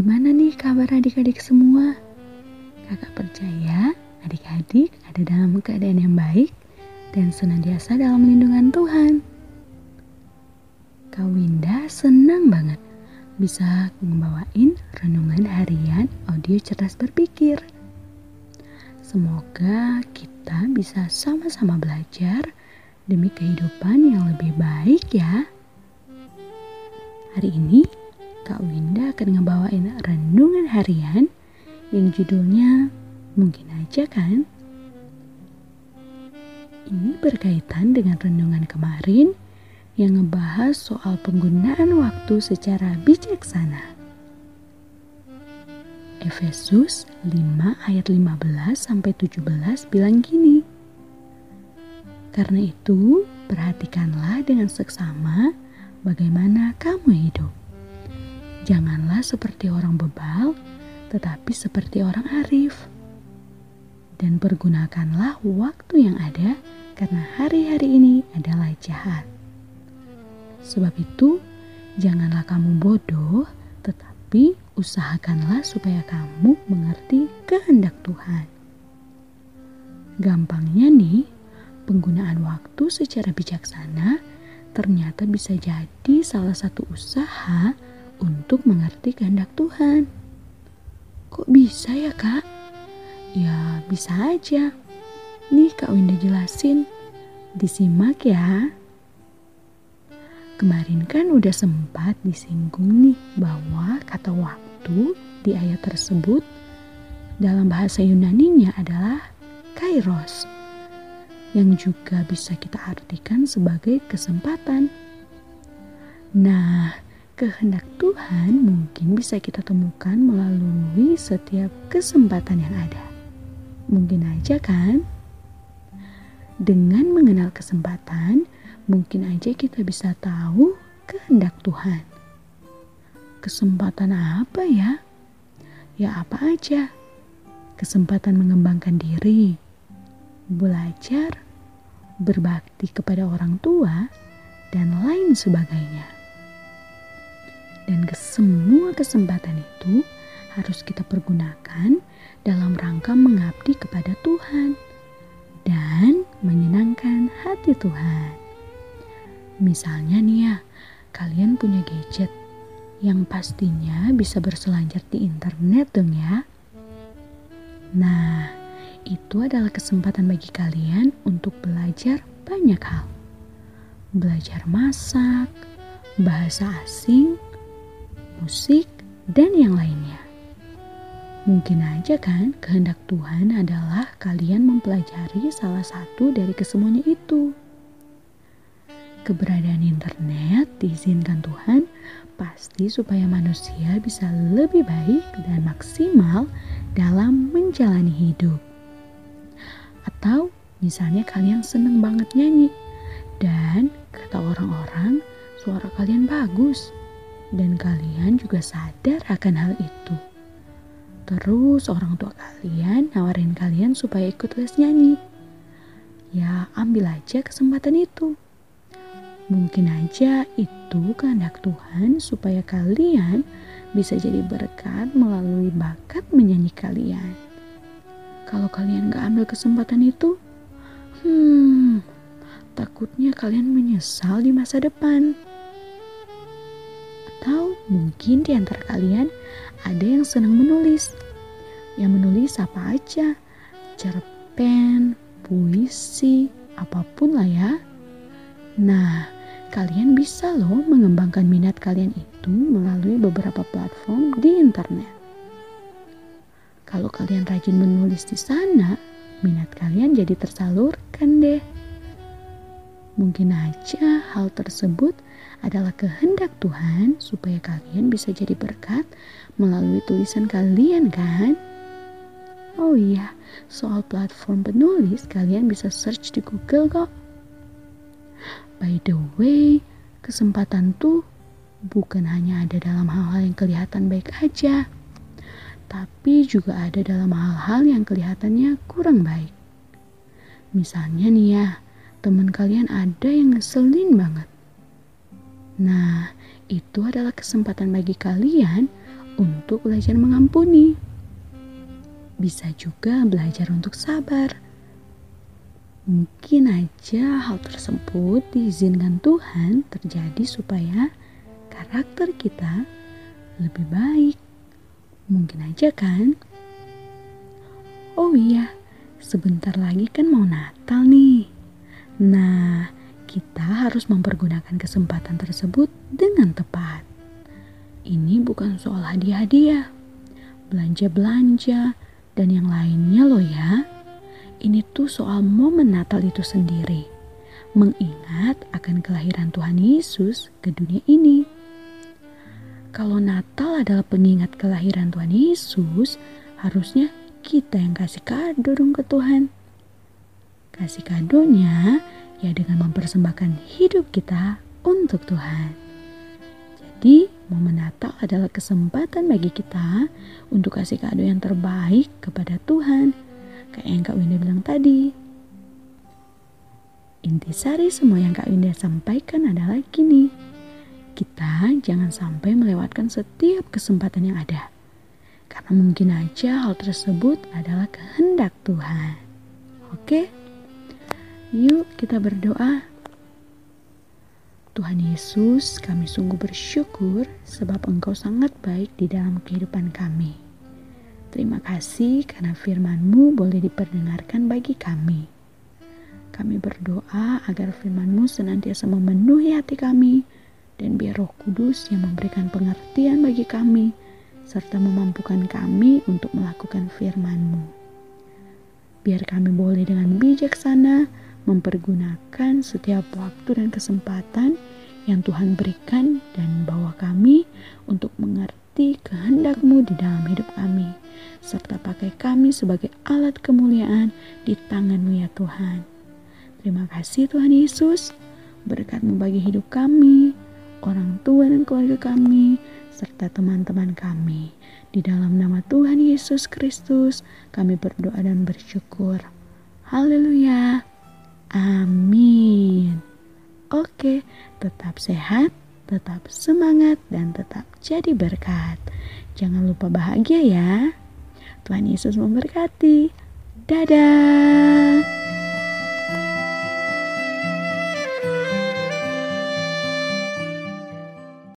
Gimana nih kabar adik-adik semua? Kakak percaya adik-adik ada dalam keadaan yang baik dan senantiasa dalam lindungan Tuhan. Kak Winda senang banget bisa membawain renungan harian audio cerdas berpikir. Semoga kita bisa sama-sama belajar demi kehidupan yang lebih baik ya. Hari ini Kak Winda akan ngebawain renungan harian yang judulnya mungkin aja kan? Ini berkaitan dengan renungan kemarin yang ngebahas soal penggunaan waktu secara bijaksana. Efesus 5 ayat 15 sampai 17 bilang gini. Karena itu, perhatikanlah dengan seksama bagaimana kamu hidup Janganlah seperti orang bebal, tetapi seperti orang arif. Dan pergunakanlah waktu yang ada, karena hari-hari ini adalah jahat. Sebab itu, janganlah kamu bodoh, tetapi usahakanlah supaya kamu mengerti kehendak Tuhan. Gampangnya nih, penggunaan waktu secara bijaksana ternyata bisa jadi salah satu usaha untuk mengerti kehendak Tuhan. Kok bisa ya kak? Ya bisa aja. Nih kak Winda jelasin. Disimak ya. Kemarin kan udah sempat disinggung nih bahwa kata waktu di ayat tersebut dalam bahasa Yunaninya adalah kairos yang juga bisa kita artikan sebagai kesempatan. Nah, kehendak Tuhan mungkin bisa kita temukan melalui setiap kesempatan yang ada. Mungkin aja kan? Dengan mengenal kesempatan, mungkin aja kita bisa tahu kehendak Tuhan. Kesempatan apa ya? Ya apa aja. Kesempatan mengembangkan diri, belajar, berbakti kepada orang tua, dan lain sebagainya. Dan ke semua kesempatan itu harus kita pergunakan dalam rangka mengabdi kepada Tuhan dan menyenangkan hati Tuhan. Misalnya nih ya, kalian punya gadget yang pastinya bisa berselancar di internet dong ya. Nah, itu adalah kesempatan bagi kalian untuk belajar banyak hal. Belajar masak, bahasa asing, musik, dan yang lainnya. Mungkin aja kan kehendak Tuhan adalah kalian mempelajari salah satu dari kesemuanya itu. Keberadaan internet diizinkan Tuhan pasti supaya manusia bisa lebih baik dan maksimal dalam menjalani hidup. Atau misalnya kalian seneng banget nyanyi dan kata orang-orang suara kalian bagus dan kalian juga sadar akan hal itu. Terus orang tua kalian nawarin kalian supaya ikut les nyanyi. Ya ambil aja kesempatan itu. Mungkin aja itu kehendak Tuhan supaya kalian bisa jadi berkat melalui bakat menyanyi kalian. Kalau kalian gak ambil kesempatan itu, hmm, takutnya kalian menyesal di masa depan. Mungkin di antara kalian ada yang senang menulis. Yang menulis apa aja, cerpen, puisi, apa pun lah ya. Nah, kalian bisa loh mengembangkan minat kalian itu melalui beberapa platform di internet. Kalau kalian rajin menulis di sana, minat kalian jadi tersalurkan deh. Mungkin aja hal tersebut adalah kehendak Tuhan supaya kalian bisa jadi berkat melalui tulisan kalian kan? Oh iya, soal platform penulis kalian bisa search di Google kok. By the way, kesempatan tuh bukan hanya ada dalam hal-hal yang kelihatan baik aja, tapi juga ada dalam hal-hal yang kelihatannya kurang baik. Misalnya nih ya, teman kalian ada yang ngeselin banget. Nah, itu adalah kesempatan bagi kalian untuk belajar mengampuni. Bisa juga belajar untuk sabar. Mungkin aja hal tersebut diizinkan Tuhan terjadi supaya karakter kita lebih baik. Mungkin aja kan? Oh iya, sebentar lagi kan mau Natal nih. Nah, kita harus mempergunakan kesempatan tersebut dengan tepat. Ini bukan soal hadiah-hadiah, belanja-belanja, dan yang lainnya loh ya. Ini tuh soal momen Natal itu sendiri. Mengingat akan kelahiran Tuhan Yesus ke dunia ini. Kalau Natal adalah pengingat kelahiran Tuhan Yesus, harusnya kita yang kasih kado dong ke Tuhan. Kasih kadonya ya dengan mempersembahkan hidup kita untuk Tuhan. Jadi, momen Natal adalah kesempatan bagi kita untuk kasih kado yang terbaik kepada Tuhan. Kayak yang Kak Winda bilang tadi. Intisari semua yang Kak Winda sampaikan adalah gini. Kita jangan sampai melewatkan setiap kesempatan yang ada karena mungkin aja hal tersebut adalah kehendak Tuhan. Oke, yuk kita berdoa. Tuhan Yesus, kami sungguh bersyukur sebab Engkau sangat baik di dalam kehidupan kami. Terima kasih karena firman-Mu boleh diperdengarkan bagi kami. Kami berdoa agar firman-Mu senantiasa memenuhi hati kami dan biar roh kudus yang memberikan pengertian bagi kami serta memampukan kami untuk melakukan firman-Mu. Biar kami boleh dengan bijaksana mempergunakan setiap waktu dan kesempatan yang Tuhan berikan dan bawa kami untuk mengerti kehendak-Mu di dalam hidup kami, serta pakai kami sebagai alat kemuliaan di tangan-Mu ya Tuhan. Terima kasih Tuhan Yesus, berkat-Mu bagi hidup kami, orang tua dan keluarga kami, serta teman-teman kami. Di dalam nama Tuhan Yesus Kristus, kami berdoa dan bersyukur. Haleluya. Amin. Oke, tetap sehat, tetap semangat, dan tetap jadi berkat. Jangan lupa bahagia ya. Tuhan Yesus memberkati. Dadah.